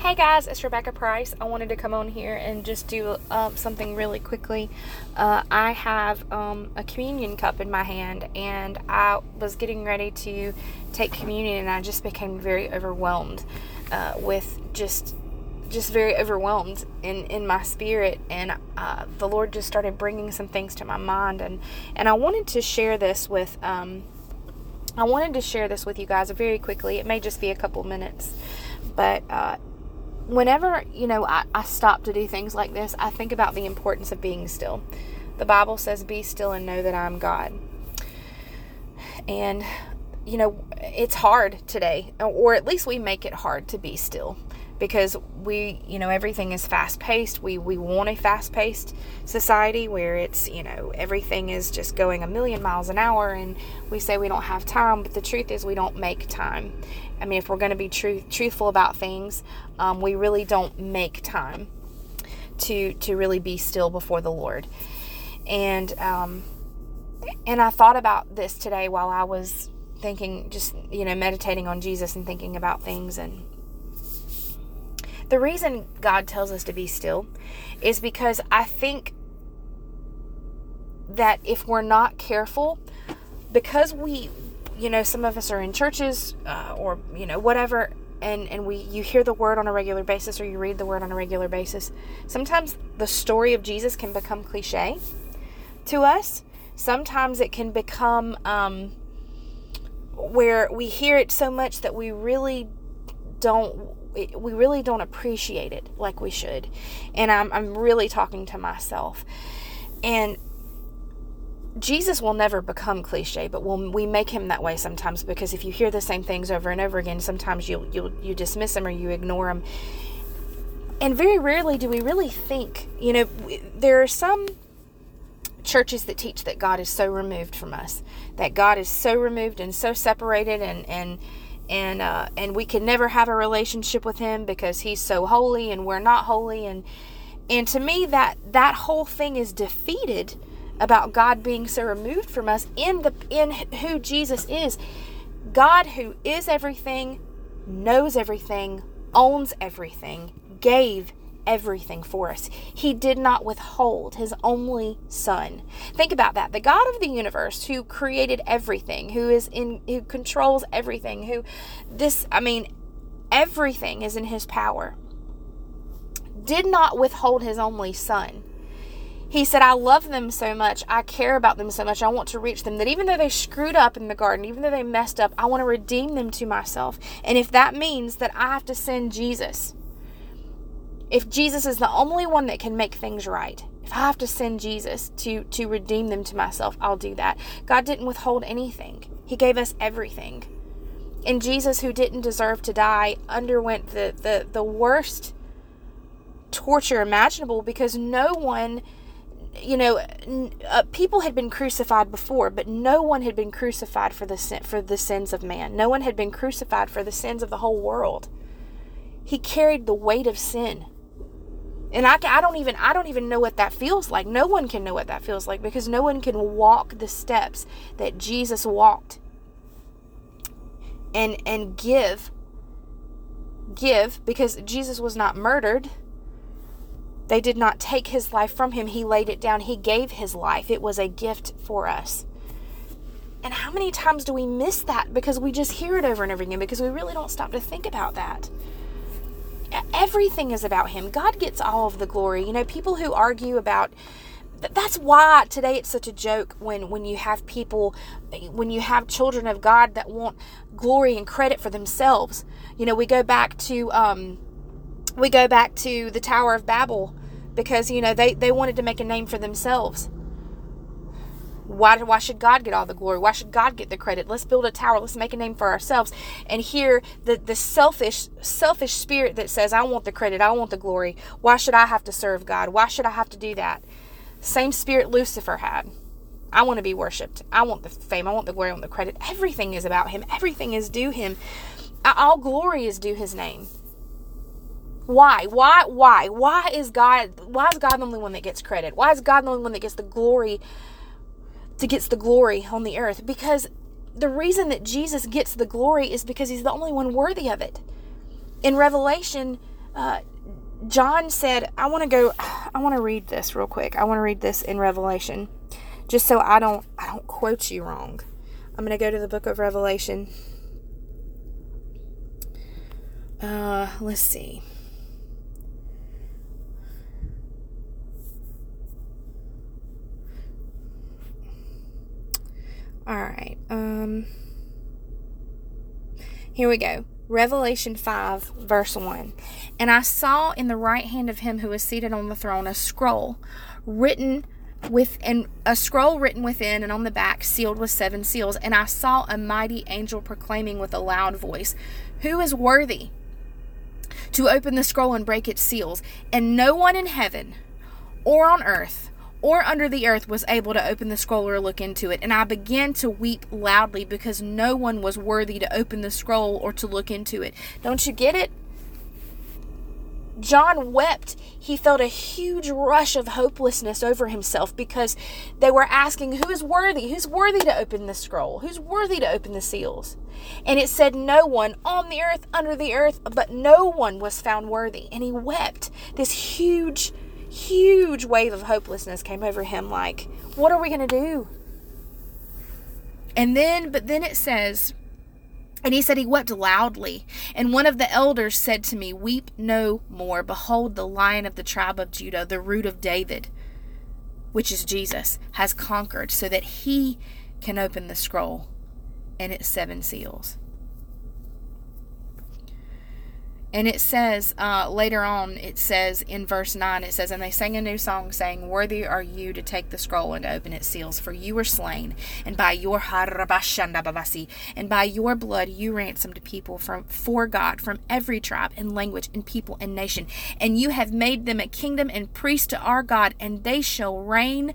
Hey guys, it's Rebecca Price. I wanted to come on here and just do uh, something really quickly. Uh, I have um, a communion cup in my hand, and I was getting ready to take communion, and I just became very overwhelmed uh, with just just very overwhelmed in, in my spirit and uh, the lord just started bringing some things to my mind and and i wanted to share this with um, i wanted to share this with you guys very quickly it may just be a couple minutes but uh, whenever you know I, I stop to do things like this i think about the importance of being still. The bible says be still and know that i'm god. And you know it's hard today or at least we make it hard to be still because we you know everything is fast paced we we want a fast paced society where it's you know everything is just going a million miles an hour and we say we don't have time but the truth is we don't make time I mean, if we're going to be truth, truthful about things, um, we really don't make time to to really be still before the Lord. And um, and I thought about this today while I was thinking, just you know, meditating on Jesus and thinking about things. And the reason God tells us to be still is because I think that if we're not careful, because we you know, some of us are in churches uh, or, you know, whatever, and, and we you hear the word on a regular basis or you read the word on a regular basis. Sometimes the story of Jesus can become cliche to us. Sometimes it can become um, where we hear it so much that we really don't we really don't appreciate it like we should. And I'm, I'm really talking to myself. And Jesus will never become cliche, but we'll, we make him that way sometimes because if you hear the same things over and over again, sometimes you you you dismiss him or you ignore him. And very rarely do we really think. You know, there are some churches that teach that God is so removed from us, that God is so removed and so separated, and and and uh, and we can never have a relationship with Him because He's so holy and we're not holy, and and to me that that whole thing is defeated about God being so removed from us in the in who Jesus is. God who is everything, knows everything, owns everything, gave everything for us. He did not withhold his only son. Think about that. The God of the universe who created everything, who is in who controls everything, who this I mean everything is in his power. Did not withhold his only son he said, I love them so much. I care about them so much. I want to reach them that even though they screwed up in the garden, even though they messed up, I want to redeem them to myself. And if that means that I have to send Jesus, if Jesus is the only one that can make things right, if I have to send Jesus to to redeem them to myself, I'll do that. God didn't withhold anything. He gave us everything. And Jesus, who didn't deserve to die, underwent the the, the worst torture imaginable because no one you know, uh, people had been crucified before, but no one had been crucified for the sin, for the sins of man. No one had been crucified for the sins of the whole world. He carried the weight of sin. And I, I don't even I don't even know what that feels like. No one can know what that feels like because no one can walk the steps that Jesus walked. And and give give because Jesus was not murdered they did not take his life from him, he laid it down. He gave his life. It was a gift for us. And how many times do we miss that because we just hear it over and over again because we really don't stop to think about that? Everything is about him. God gets all of the glory. You know, people who argue about that's why today it's such a joke when when you have people when you have children of God that want glory and credit for themselves. You know, we go back to um we go back to the Tower of Babel because you know they they wanted to make a name for themselves why, why should God get all the glory? Why should God get the credit? Let's build a tower. Let's make a name for ourselves. And here, the, the selfish selfish spirit that says, I want the credit, I want the glory. Why should I have to serve God? Why should I have to do that? Same spirit Lucifer had. I want to be worshiped. I want the fame. I want the glory. I want the credit. Everything is about him. Everything is due him. All glory is due his name. Why? Why? Why? Why is God? Why is God the only one that gets credit? Why is God the only one that gets the glory? To gets the glory on the earth because the reason that Jesus gets the glory is because he's the only one worthy of it. In Revelation, Uh, John said, I want to go, I want to read this real quick. I want to read this in Revelation just so I don't I don't quote you wrong. I'm going to go to the book of Revelation. Uh, let's see. All right. Um Here we go. Revelation 5 verse 1. And I saw in the right hand of him who was seated on the throne a scroll written with and a scroll written within and on the back sealed with seven seals and i saw a mighty angel proclaiming with a loud voice who is worthy to open the scroll and break its seals and no one in heaven or on earth or under the earth was able to open the scroll or look into it and i began to weep loudly because no one was worthy to open the scroll or to look into it don't you get it John wept. He felt a huge rush of hopelessness over himself because they were asking, Who is worthy? Who's worthy to open the scroll? Who's worthy to open the seals? And it said, No one on the earth, under the earth, but no one was found worthy. And he wept. This huge, huge wave of hopelessness came over him like, What are we going to do? And then, but then it says, and he said he wept loudly. And one of the elders said to me, Weep no more. Behold, the lion of the tribe of Judah, the root of David, which is Jesus, has conquered, so that he can open the scroll and its seven seals. And it says uh, later on, it says in verse 9, it says, And they sang a new song, saying, Worthy are you to take the scroll and to open its seals, for you were slain, and by your and by your blood you ransomed people from for God from every tribe and language and people and nation. And you have made them a kingdom and priests to our God, and they shall reign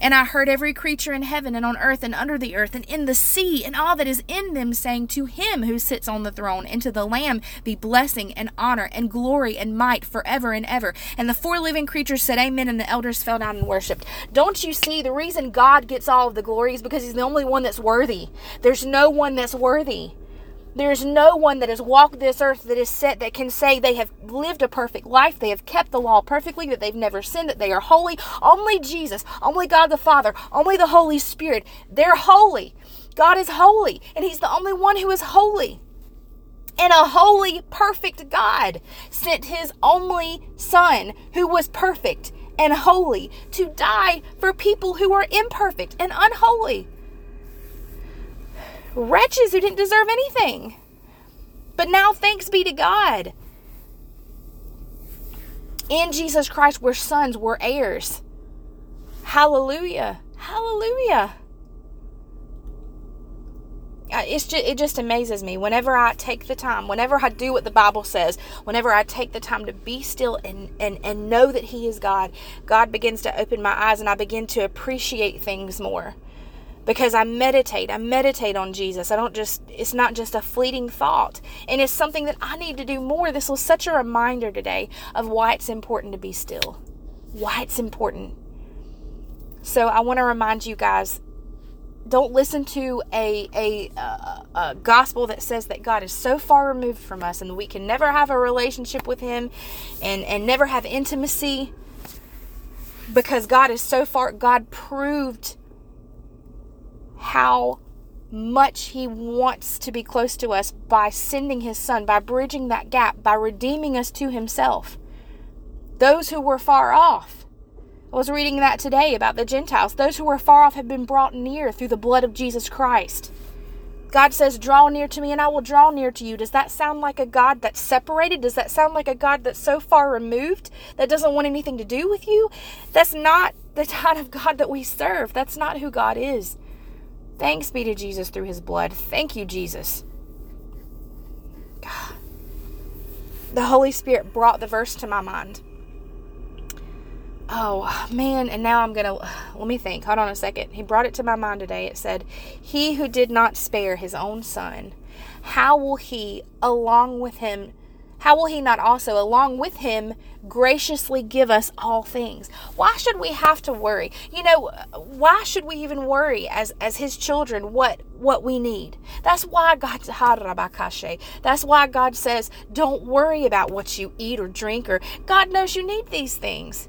And I heard every creature in heaven and on earth and under the earth and in the sea and all that is in them saying, To him who sits on the throne and to the Lamb be blessing and honor and glory and might forever and ever. And the four living creatures said, Amen. And the elders fell down and worshiped. Don't you see the reason God gets all of the glory is because he's the only one that's worthy? There's no one that's worthy. There is no one that has walked this earth that is set that can say they have lived a perfect life, they have kept the law perfectly, that they've never sinned, that they are holy. Only Jesus, only God the Father, only the Holy Spirit. They're holy. God is holy, and He's the only one who is holy. And a holy, perfect God sent His only Son, who was perfect and holy, to die for people who are imperfect and unholy wretches who didn't deserve anything. But now, thanks be to God. In Jesus Christ, we're sons, we're heirs. Hallelujah. Hallelujah. Uh, it's just, it just amazes me whenever I take the time, whenever I do what the Bible says, whenever I take the time to be still and, and, and know that He is God, God begins to open my eyes and I begin to appreciate things more because I meditate. I meditate on Jesus. I don't just, it's not just a fleeting thought. And it's something that I need to do more. This was such a reminder today of why it's important to be still, why it's important. So I want to remind you guys don't listen to a, a, a, a, gospel that says that God is so far removed from us and we can never have a relationship with Him and, and never have intimacy because God is so far, God proved how much he wants to be close to us by sending his son, by bridging that gap, by redeeming us to himself. Those who were far off. I was reading that today about the Gentiles. Those who were far off have been brought near through the blood of Jesus Christ. God says, Draw near to me and I will draw near to you. Does that sound like a God that's separated? Does that sound like a God that's so far removed that doesn't want anything to do with you? That's not the kind of God that we serve. That's not who God is. Thanks be to Jesus through his blood. Thank you, Jesus. God. The Holy Spirit brought the verse to my mind. oh man, and now I'm gonna let me think. Hold on a second. He brought it to my mind today. It said, He who did not spare his own son, how will he, along with him, how will he not also, along with him, graciously give us all things? Why should we have to worry? You know, why should we even worry as as his children what what we need? That's why God That's why God says, don't worry about what you eat or drink or God knows you need these things.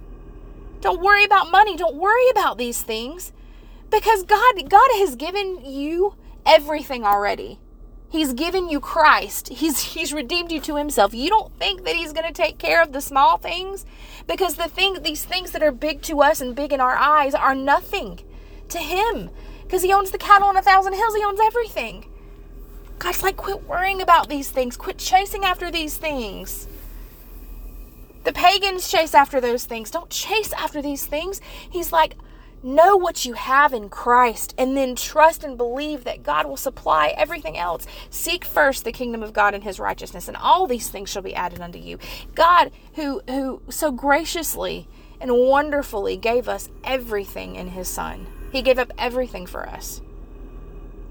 Don't worry about money. Don't worry about these things. Because God God has given you everything already. He's given you Christ. He's he's redeemed you to himself. You don't think that he's going to take care of the small things because the thing these things that are big to us and big in our eyes are nothing to him because he owns the cattle on a thousand hills. He owns everything. God's like quit worrying about these things. Quit chasing after these things. The pagans chase after those things. Don't chase after these things. He's like Know what you have in Christ and then trust and believe that God will supply everything else. Seek first the kingdom of God and his righteousness, and all these things shall be added unto you. God, who, who so graciously and wonderfully gave us everything in his Son, he gave up everything for us.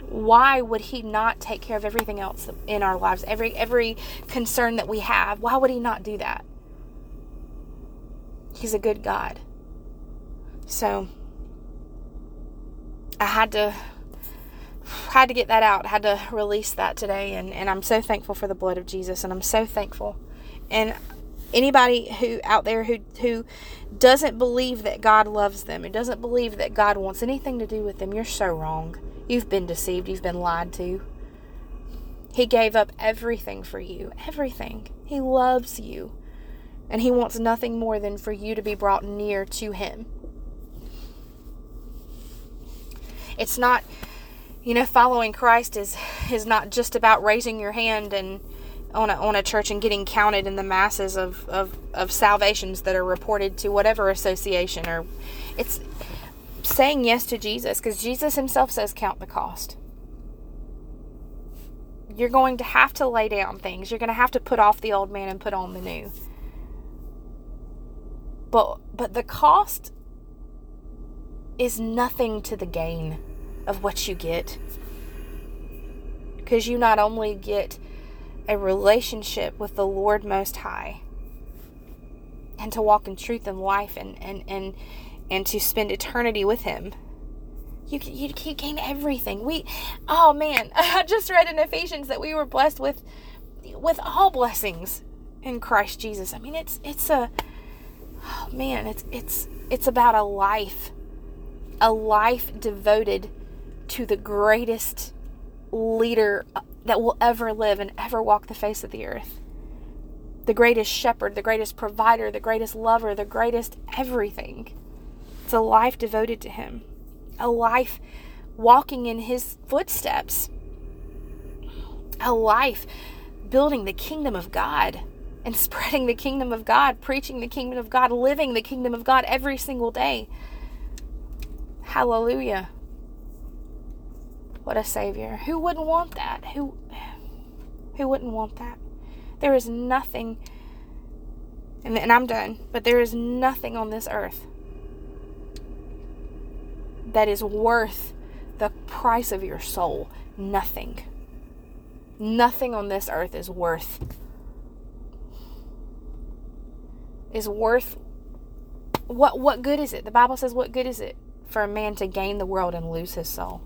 Why would he not take care of everything else in our lives, every every concern that we have? Why would he not do that? He's a good God. So, I had to had to get that out, had to release that today and, and I'm so thankful for the blood of Jesus and I'm so thankful. And anybody who out there who who doesn't believe that God loves them, who doesn't believe that God wants anything to do with them, you're so wrong. You've been deceived, you've been lied to. He gave up everything for you, everything. He loves you. And he wants nothing more than for you to be brought near to him. It's not you know following Christ is is not just about raising your hand and on a, on a church and getting counted in the masses of, of, of salvations that are reported to whatever association or it's saying yes to Jesus because Jesus himself says count the cost. You're going to have to lay down things. You're going to have to put off the old man and put on the new. But but the cost is nothing to the gain of what you get. Because you not only get a relationship with the Lord Most High and to walk in truth and life and, and, and, and to spend eternity with Him. You, you, you gain everything. We, oh man, I just read in Ephesians that we were blessed with, with all blessings in Christ Jesus. I mean, it's, it's a, oh man, it's, it's, it's about a life, a life devoted to the greatest leader uh, that will ever live and ever walk the face of the earth. The greatest shepherd, the greatest provider, the greatest lover, the greatest everything. It's a life devoted to him, a life walking in his footsteps, a life building the kingdom of God and spreading the kingdom of God, preaching the kingdom of God, living the kingdom of God every single day. Hallelujah. What a savior. Who wouldn't want that? Who who wouldn't want that? There is nothing and, and I'm done, but there is nothing on this earth that is worth the price of your soul. Nothing. Nothing on this earth is worth is worth what what good is it? The Bible says what good is it for a man to gain the world and lose his soul?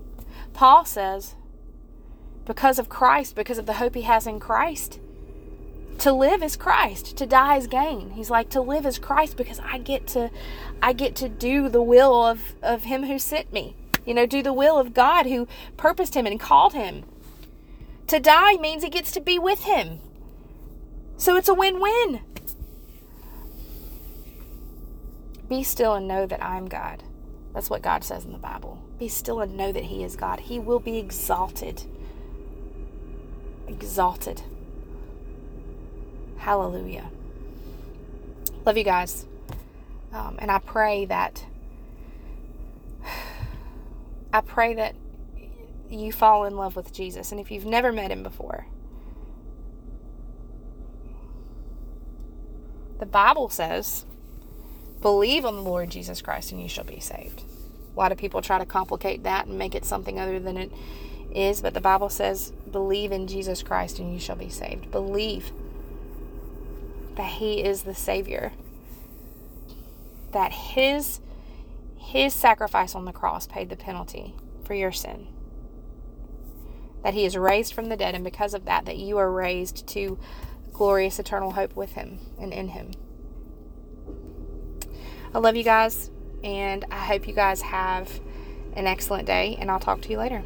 Paul says, because of Christ, because of the hope he has in Christ, to live is Christ, to die is gain. He's like to live is Christ because I get to I get to do the will of of him who sent me. You know, do the will of God who purposed him and called him. To die means he gets to be with him. So it's a win-win. Be still and know that I'm God. That's what God says in the Bible. Be still and know that He is God. He will be exalted. Exalted. Hallelujah. Love you guys. Um, and I pray that I pray that you fall in love with Jesus. And if you've never met him before, the Bible says Believe on the Lord Jesus Christ and you shall be saved. A lot of people try to complicate that and make it something other than it is, but the Bible says, believe in Jesus Christ and you shall be saved. Believe that he is the savior. That his his sacrifice on the cross paid the penalty for your sin. That he is raised from the dead and because of that that you are raised to glorious eternal hope with him and in him. I love you guys, and I hope you guys have an excellent day, and I'll talk to you later.